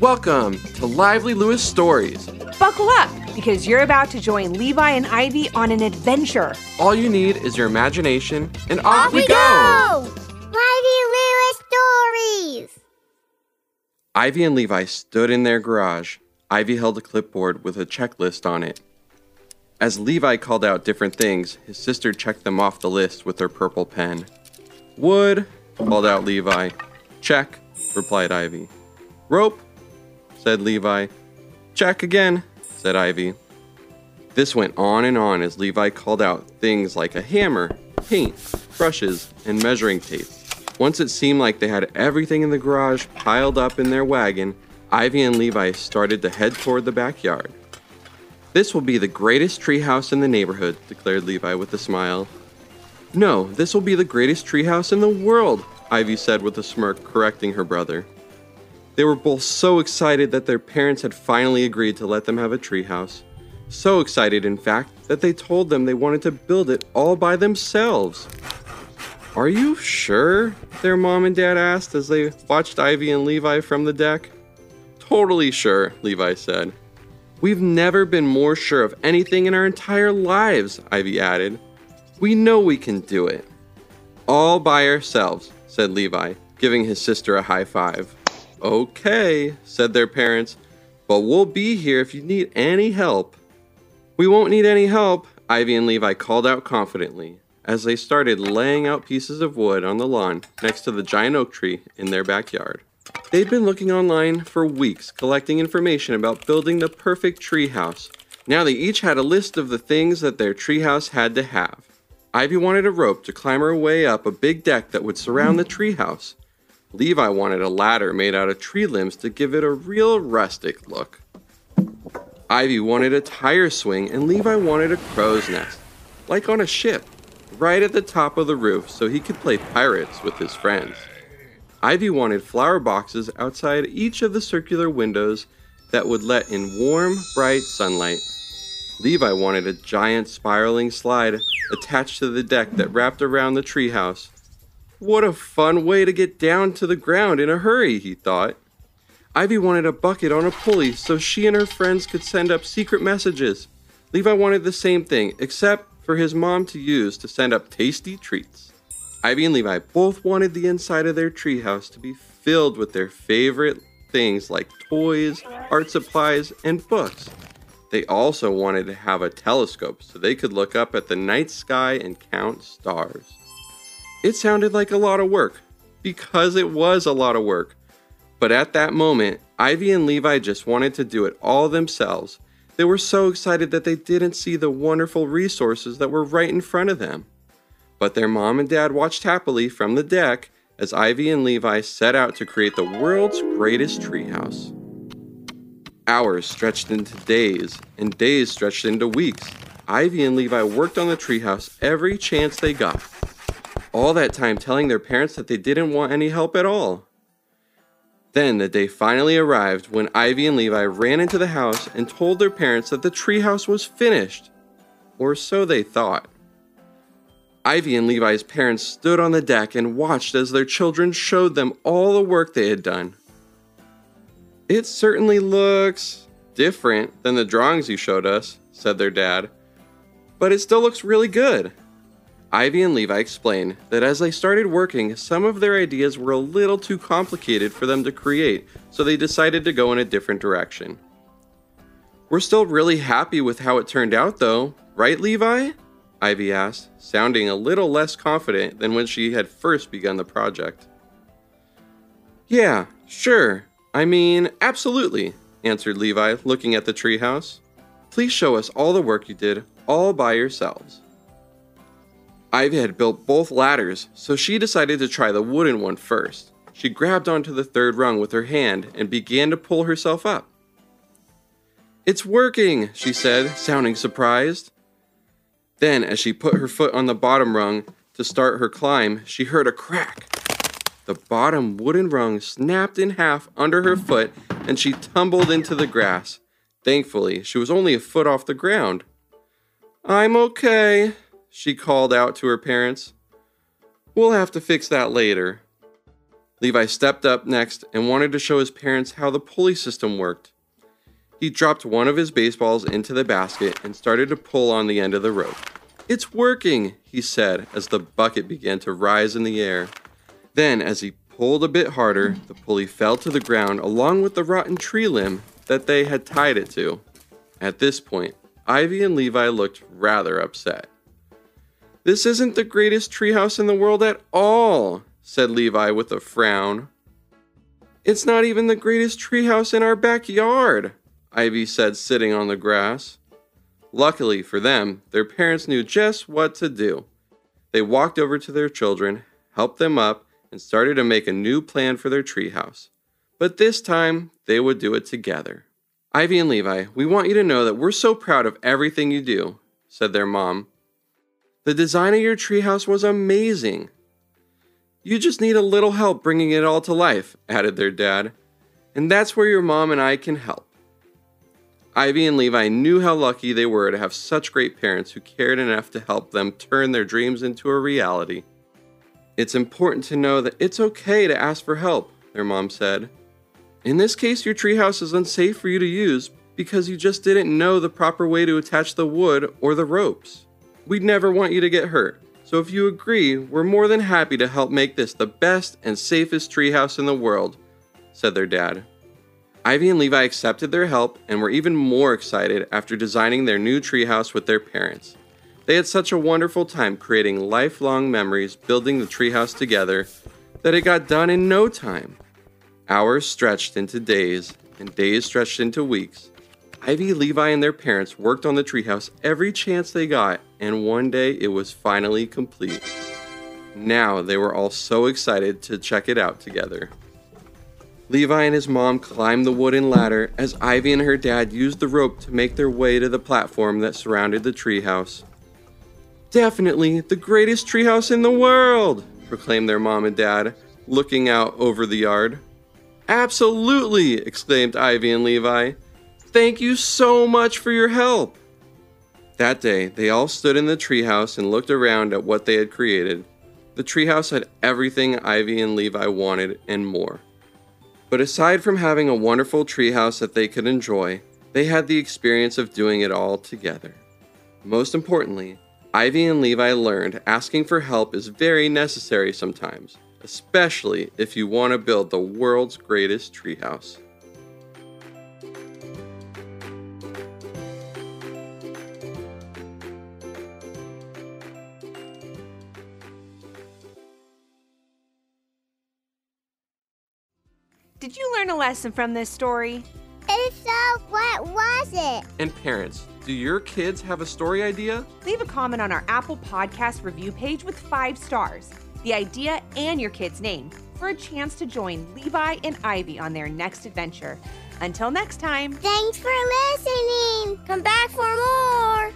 Welcome to Lively Lewis Stories. Buckle up because you're about to join Levi and Ivy on an adventure. All you need is your imagination, and off, Off we go! Lively Lewis Stories! Ivy and Levi stood in their garage. Ivy held a clipboard with a checklist on it. As Levi called out different things, his sister checked them off the list with her purple pen. Wood, called out Levi. Check, replied Ivy. Rope, said Levi. Check again, said Ivy. This went on and on as Levi called out things like a hammer, paint, brushes, and measuring tape. Once it seemed like they had everything in the garage piled up in their wagon, Ivy and Levi started to head toward the backyard. This will be the greatest treehouse in the neighborhood, declared Levi with a smile. No, this will be the greatest treehouse in the world, Ivy said with a smirk, correcting her brother. They were both so excited that their parents had finally agreed to let them have a treehouse. So excited, in fact, that they told them they wanted to build it all by themselves. Are you sure? Their mom and dad asked as they watched Ivy and Levi from the deck. Totally sure, Levi said. We've never been more sure of anything in our entire lives, Ivy added. We know we can do it. All by ourselves, said Levi, giving his sister a high five. Okay, said their parents, but we'll be here if you need any help. We won't need any help, Ivy and Levi called out confidently as they started laying out pieces of wood on the lawn next to the giant oak tree in their backyard. They'd been looking online for weeks collecting information about building the perfect treehouse. Now they each had a list of the things that their treehouse had to have. Ivy wanted a rope to climb her way up a big deck that would surround the treehouse. Levi wanted a ladder made out of tree limbs to give it a real rustic look. Ivy wanted a tire swing, and Levi wanted a crow's nest, like on a ship, right at the top of the roof so he could play pirates with his friends. Ivy wanted flower boxes outside each of the circular windows that would let in warm, bright sunlight. Levi wanted a giant spiraling slide attached to the deck that wrapped around the treehouse what a fun way to get down to the ground in a hurry, he thought. Ivy wanted a bucket on a pulley so she and her friends could send up secret messages. Levi wanted the same thing, except for his mom to use to send up tasty treats. Ivy and Levi both wanted the inside of their treehouse to be filled with their favorite things like toys, art supplies, and books. They also wanted to have a telescope so they could look up at the night sky and count stars. It sounded like a lot of work, because it was a lot of work. But at that moment, Ivy and Levi just wanted to do it all themselves. They were so excited that they didn't see the wonderful resources that were right in front of them. But their mom and dad watched happily from the deck as Ivy and Levi set out to create the world's greatest treehouse. Hours stretched into days, and days stretched into weeks. Ivy and Levi worked on the treehouse every chance they got all that time telling their parents that they didn't want any help at all. Then the day finally arrived when Ivy and Levi ran into the house and told their parents that the treehouse was finished. Or so they thought. Ivy and Levi's parents stood on the deck and watched as their children showed them all the work they had done. It certainly looks different than the drawings you showed us, said their dad, but it still looks really good. Ivy and Levi explained that as they started working, some of their ideas were a little too complicated for them to create, so they decided to go in a different direction. We're still really happy with how it turned out, though, right, Levi? Ivy asked, sounding a little less confident than when she had first begun the project. Yeah, sure. I mean, absolutely, answered Levi, looking at the treehouse. Please show us all the work you did all by yourselves. Ivy had built both ladders, so she decided to try the wooden one first. She grabbed onto the third rung with her hand and began to pull herself up. It's working, she said, sounding surprised. Then, as she put her foot on the bottom rung to start her climb, she heard a crack. The bottom wooden rung snapped in half under her foot and she tumbled into the grass. Thankfully, she was only a foot off the ground. I'm okay, she called out to her parents. We'll have to fix that later. Levi stepped up next and wanted to show his parents how the pulley system worked. He dropped one of his baseballs into the basket and started to pull on the end of the rope. It's working, he said as the bucket began to rise in the air. Then, as he pulled a bit harder, the pulley fell to the ground along with the rotten tree limb that they had tied it to. At this point, Ivy and Levi looked rather upset. This isn't the greatest treehouse in the world at all, said Levi with a frown. It's not even the greatest treehouse in our backyard, Ivy said, sitting on the grass. Luckily for them, their parents knew just what to do. They walked over to their children, helped them up, and started to make a new plan for their treehouse. But this time, they would do it together. Ivy and Levi, we want you to know that we're so proud of everything you do, said their mom. The design of your treehouse was amazing. You just need a little help bringing it all to life, added their dad. And that's where your mom and I can help. Ivy and Levi knew how lucky they were to have such great parents who cared enough to help them turn their dreams into a reality. It's important to know that it's okay to ask for help, their mom said. In this case, your treehouse is unsafe for you to use because you just didn't know the proper way to attach the wood or the ropes. We'd never want you to get hurt, so if you agree, we're more than happy to help make this the best and safest treehouse in the world, said their dad. Ivy and Levi accepted their help and were even more excited after designing their new treehouse with their parents. They had such a wonderful time creating lifelong memories building the treehouse together that it got done in no time. Hours stretched into days, and days stretched into weeks. Ivy, Levi, and their parents worked on the treehouse every chance they got, and one day it was finally complete. Now they were all so excited to check it out together. Levi and his mom climbed the wooden ladder as Ivy and her dad used the rope to make their way to the platform that surrounded the treehouse. Definitely the greatest treehouse in the world, proclaimed their mom and dad, looking out over the yard. Absolutely, exclaimed Ivy and Levi. Thank you so much for your help. That day, they all stood in the treehouse and looked around at what they had created. The treehouse had everything Ivy and Levi wanted and more. But aside from having a wonderful treehouse that they could enjoy, they had the experience of doing it all together. Most importantly, Ivy and Levi learned asking for help is very necessary sometimes especially if you want to build the world's greatest treehouse. Did you learn a lesson from this story? If so, what was it? And parents, do your kids have a story idea? Leave a comment on our Apple Podcast review page with five stars the idea, and your kid's name for a chance to join Levi and Ivy on their next adventure. Until next time. Thanks for listening. Come back for more.